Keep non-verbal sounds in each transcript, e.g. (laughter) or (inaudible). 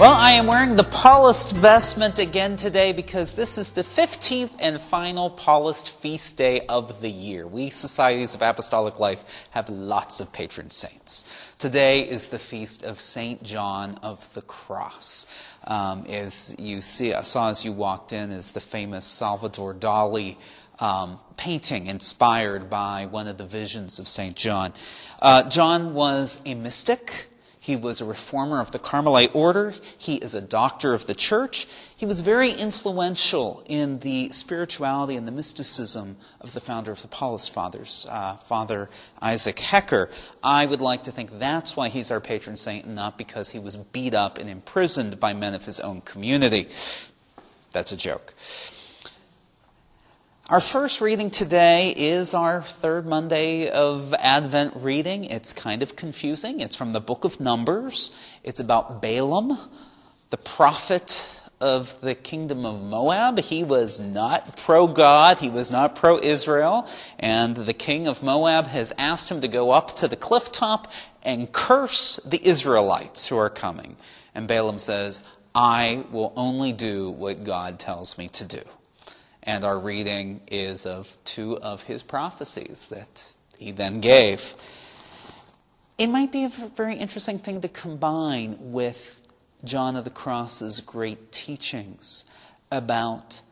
Well, I am wearing the Paulist vestment again today because this is the 15th and final Paulist feast day of the year. We Societies of Apostolic Life have lots of patron saints. Today is the feast of Saint John of the Cross. Um, as you see, I saw as you walked in, is the famous Salvador Dali um, painting inspired by one of the visions of Saint John. Uh, John was a mystic. He was a reformer of the Carmelite order. He is a doctor of the church. He was very influential in the spirituality and the mysticism of the founder of the Paulist Fathers, uh, Father Isaac Hecker. I would like to think that's why he's our patron saint not because he was beat up and imprisoned by men of his own community. That's a joke. Our first reading today is our third Monday of Advent reading. It's kind of confusing. It's from the book of Numbers. It's about Balaam, the prophet of the kingdom of Moab. He was not pro God, he was not pro Israel, and the king of Moab has asked him to go up to the cliff top and curse the Israelites who are coming. And Balaam says, I will only do what God tells me to do. And our reading is of two of his prophecies that he then gave. It might be a very interesting thing to combine with John of the Cross's great teachings about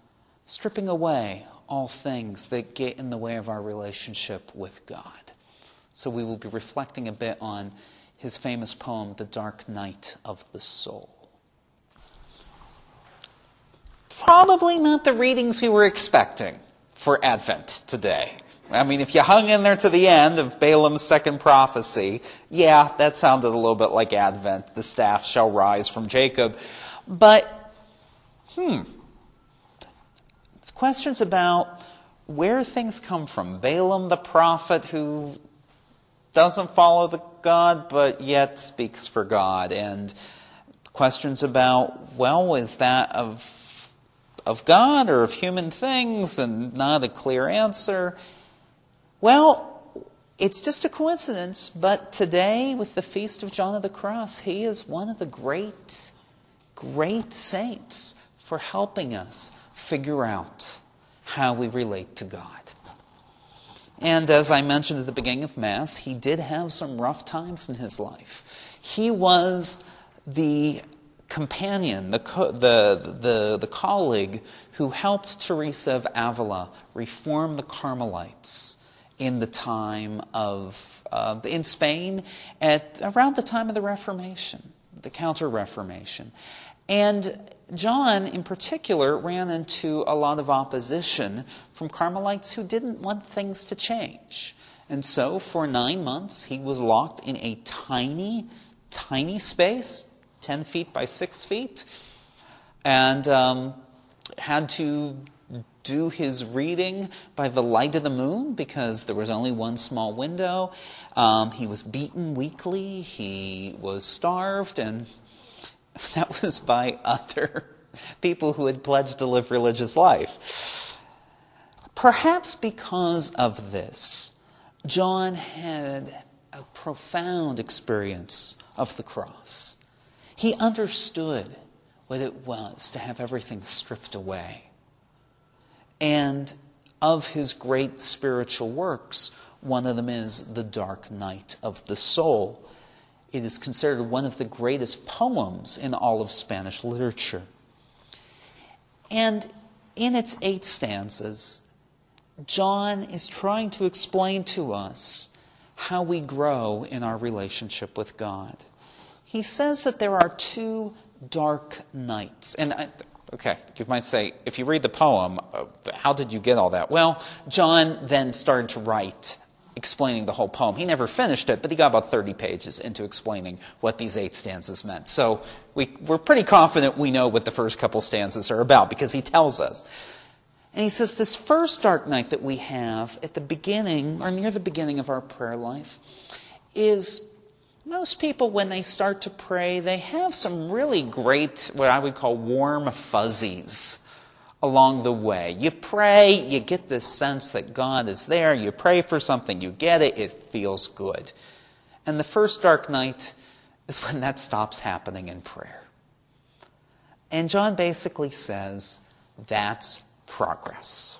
stripping away all things that get in the way of our relationship with God. So we will be reflecting a bit on his famous poem, The Dark Night of the Soul probably not the readings we were expecting for Advent today. I mean, if you hung in there to the end of Balaam's second prophecy, yeah, that sounded a little bit like Advent. The staff shall rise from Jacob. But, hmm, it's questions about where things come from. Balaam, the prophet who doesn't follow the God, but yet speaks for God. And questions about, well, is that of of God or of human things and not a clear answer. Well, it's just a coincidence, but today, with the Feast of John of the Cross, he is one of the great, great saints for helping us figure out how we relate to God. And as I mentioned at the beginning of Mass, he did have some rough times in his life. He was the companion, the, co- the, the, the colleague who helped Teresa of Avila reform the Carmelites in the time of, uh, in Spain at around the time of the Reformation, the Counter Reformation. And John, in particular, ran into a lot of opposition from Carmelites who didn't want things to change. And so, for nine months, he was locked in a tiny, tiny space 10 feet by 6 feet, and um, had to do his reading by the light of the moon because there was only one small window. Um, he was beaten weekly, he was starved, and (laughs) that was by other (laughs) people who had pledged to live religious life. Perhaps because of this, John had a profound experience of the cross. He understood what it was to have everything stripped away. And of his great spiritual works, one of them is The Dark Night of the Soul. It is considered one of the greatest poems in all of Spanish literature. And in its eight stanzas, John is trying to explain to us how we grow in our relationship with God he says that there are two dark nights. And I, okay, you might say, if you read the poem, uh, how did you get all that? Well, John then started to write explaining the whole poem. He never finished it, but he got about 30 pages into explaining what these eight stanzas meant. So we, we're pretty confident we know what the first couple stanzas are about because he tells us. And he says this first dark night that we have at the beginning, or near the beginning of our prayer life, is most people, when they start to pray, they have some really great, what I would call warm fuzzies along the way. You pray, you get this sense that God is there, you pray for something, you get it, it feels good. And the first dark night is when that stops happening in prayer. And John basically says that's progress.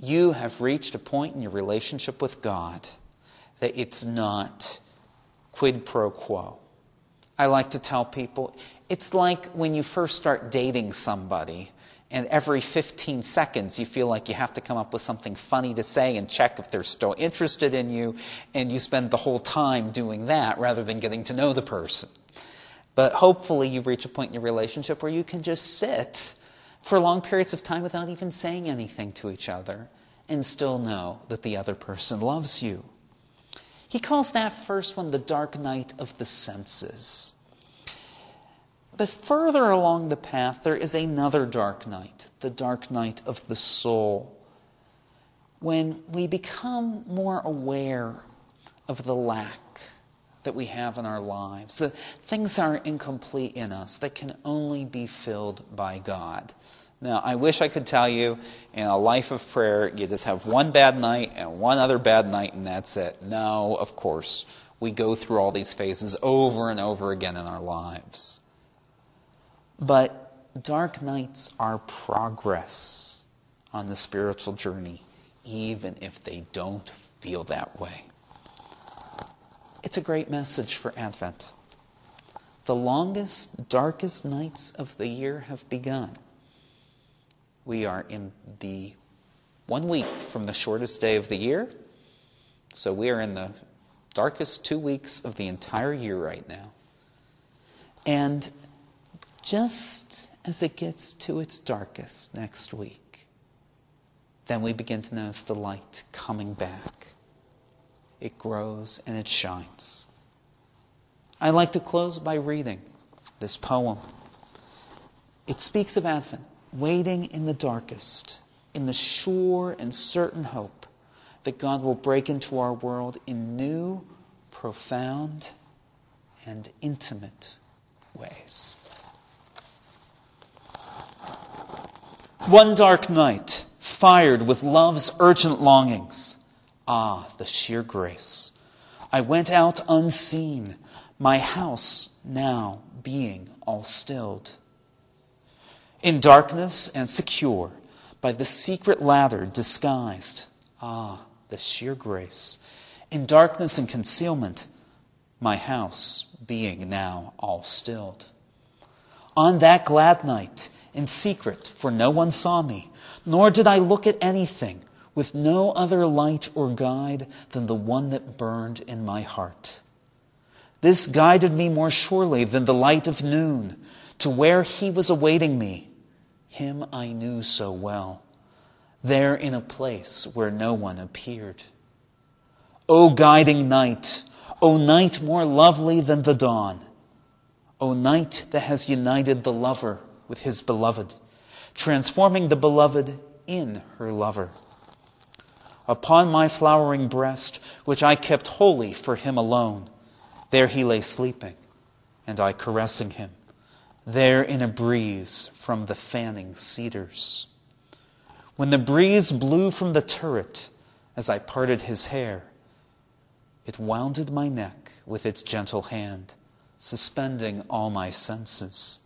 You have reached a point in your relationship with God that it's not quid pro quo. I like to tell people it's like when you first start dating somebody and every 15 seconds you feel like you have to come up with something funny to say and check if they're still interested in you, and you spend the whole time doing that rather than getting to know the person. But hopefully, you reach a point in your relationship where you can just sit for long periods of time without even saying anything to each other and still know that the other person loves you. He calls that first one the dark night of the senses. But further along the path, there is another dark night, the dark night of the soul, when we become more aware of the lack that we have in our lives, the things that are incomplete in us that can only be filled by God. Now, I wish I could tell you in a life of prayer, you just have one bad night and one other bad night, and that's it. No, of course. We go through all these phases over and over again in our lives. But dark nights are progress on the spiritual journey, even if they don't feel that way. It's a great message for Advent. The longest, darkest nights of the year have begun. We are in the one week from the shortest day of the year. So we are in the darkest two weeks of the entire year right now. And just as it gets to its darkest next week, then we begin to notice the light coming back. It grows and it shines. I like to close by reading this poem. It speaks of Advent, waiting in the darkest, in the sure and certain hope that God will break into our world in new, profound, and intimate ways. One dark night, fired with love's urgent longings. Ah, the sheer grace. I went out unseen, my house now being all stilled. In darkness and secure, by the secret ladder disguised. Ah, the sheer grace. In darkness and concealment, my house being now all stilled. On that glad night, in secret, for no one saw me, nor did I look at anything with no other light or guide than the one that burned in my heart. This guided me more surely than the light of noon to where he was awaiting me. Him I knew so well, there in a place where no one appeared. O guiding night, O night more lovely than the dawn, O night that has united the lover with his beloved, transforming the beloved in her lover. Upon my flowering breast, which I kept holy for him alone, there he lay sleeping, and I caressing him, there in a breeze from the fanning cedars. When the breeze blew from the turret as I parted his hair, it wounded my neck with its gentle hand, suspending all my senses.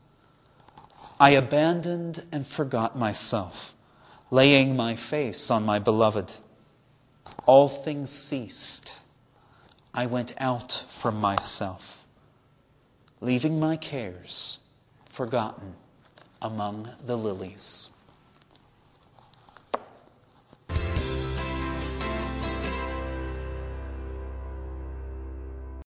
I abandoned and forgot myself, laying my face on my beloved. All things ceased. I went out from myself, leaving my cares forgotten among the lilies.